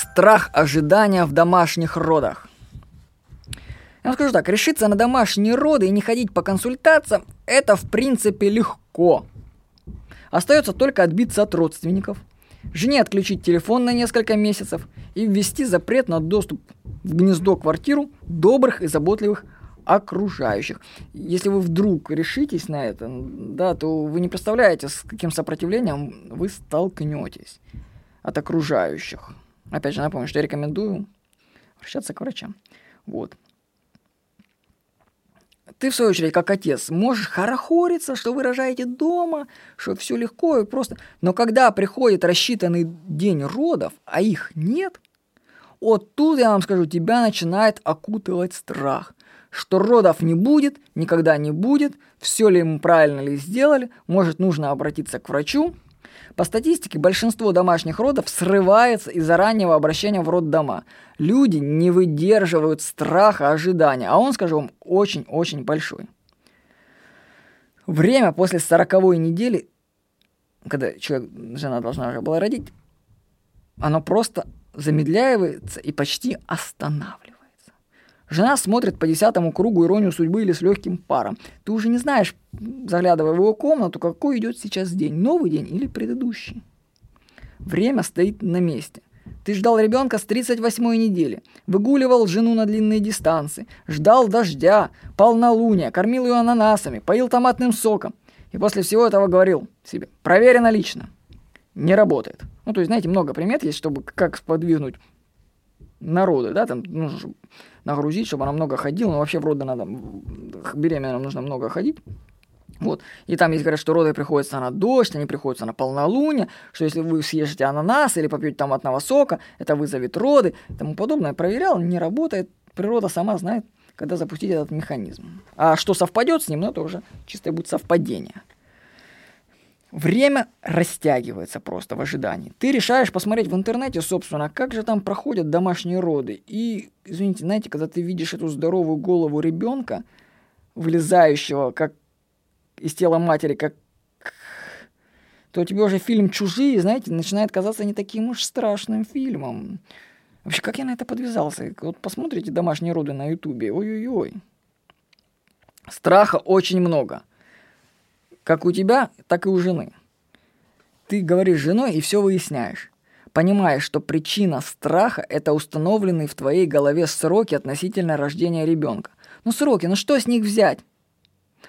Страх ожидания в домашних родах. Я вам скажу так, решиться на домашние роды и не ходить по консультациям, это в принципе легко. Остается только отбиться от родственников, жене отключить телефон на несколько месяцев и ввести запрет на доступ в гнездо квартиру добрых и заботливых окружающих. Если вы вдруг решитесь на это, да, то вы не представляете, с каким сопротивлением вы столкнетесь от окружающих. Опять же, напомню, что я рекомендую обращаться к врачам. Вот. Ты, в свою очередь, как отец, можешь хорохориться, что вы рожаете дома, что все легко и просто. Но когда приходит рассчитанный день родов, а их нет, вот тут, я вам скажу, тебя начинает окутывать страх что родов не будет, никогда не будет, все ли мы правильно ли сделали, может нужно обратиться к врачу, по статистике, большинство домашних родов срывается из-за раннего обращения в роддома. Люди не выдерживают страха ожидания, а он, скажу вам, очень-очень большой. Время после сороковой недели, когда человек, жена должна уже была родить, оно просто замедляется и почти останавливается. Жена смотрит по десятому кругу иронию судьбы или с легким паром. Ты уже не знаешь, заглядывая в его комнату, какой идет сейчас день, новый день или предыдущий. Время стоит на месте. Ты ждал ребенка с 38-й недели, выгуливал жену на длинные дистанции, ждал дождя, полнолуния, кормил ее ананасами, поил томатным соком. И после всего этого говорил себе, проверено лично, не работает. Ну, то есть, знаете, много примет есть, чтобы как сподвигнуть народы, да, там, ну, нагрузить, чтобы она много ходила. Ну, вообще в роды надо, беременным нужно много ходить. Вот. И там есть говорят, что роды приходятся на дождь, они приходятся на полнолуние, что если вы съешьте ананас или попьете томатного сока, это вызовет роды и тому подобное. Проверял, не работает. Природа сама знает, когда запустить этот механизм. А что совпадет с ним, ну это уже чистое будет совпадение. Время растягивается просто в ожидании. Ты решаешь посмотреть в интернете, собственно, как же там проходят домашние роды. И, извините, знаете, когда ты видишь эту здоровую голову ребенка, вылезающего как из тела матери, как то тебе уже фильм «Чужие», знаете, начинает казаться не таким уж страшным фильмом. Вообще, как я на это подвязался? Вот посмотрите «Домашние роды» на ютубе. Ой-ой-ой. Страха очень много. Как у тебя, так и у жены. Ты говоришь с женой и все выясняешь. Понимаешь, что причина страха – это установленные в твоей голове сроки относительно рождения ребенка. Ну сроки, ну что с них взять?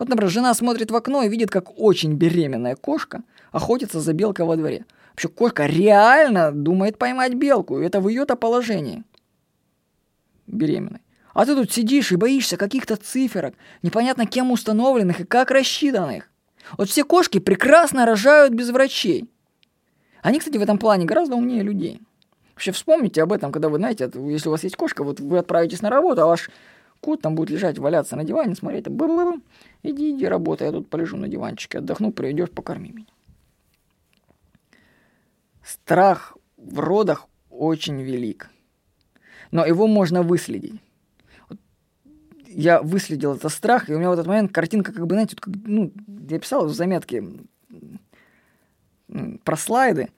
Вот, например, жена смотрит в окно и видит, как очень беременная кошка охотится за белкой во дворе. Вообще кошка реально думает поймать белку, и это в ее-то положении. Беременной. А ты тут сидишь и боишься каких-то циферок, непонятно кем установленных и как рассчитанных. Вот все кошки прекрасно рожают без врачей. Они, кстати, в этом плане гораздо умнее людей. Вообще вспомните об этом, когда вы, знаете, если у вас есть кошка, вот вы отправитесь на работу, а ваш кот там будет лежать, валяться на диване, смотреть, бл -бл -бл, иди, иди, работай, я тут полежу на диванчике, отдохну, придешь, покорми меня. Страх в родах очень велик, но его можно выследить я выследил этот страх, и у меня в этот момент картинка, как бы, знаете, как, ну, я писал в заметке про слайды,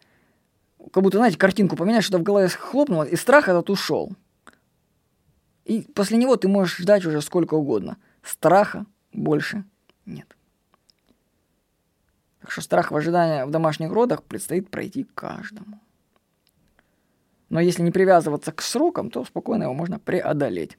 как будто, знаете, картинку поменять, что-то в голове хлопнуло, и страх этот ушел. И после него ты можешь ждать уже сколько угодно. Страха больше нет. Так что страх в ожидании в домашних родах предстоит пройти каждому. Но если не привязываться к срокам, то спокойно его можно преодолеть.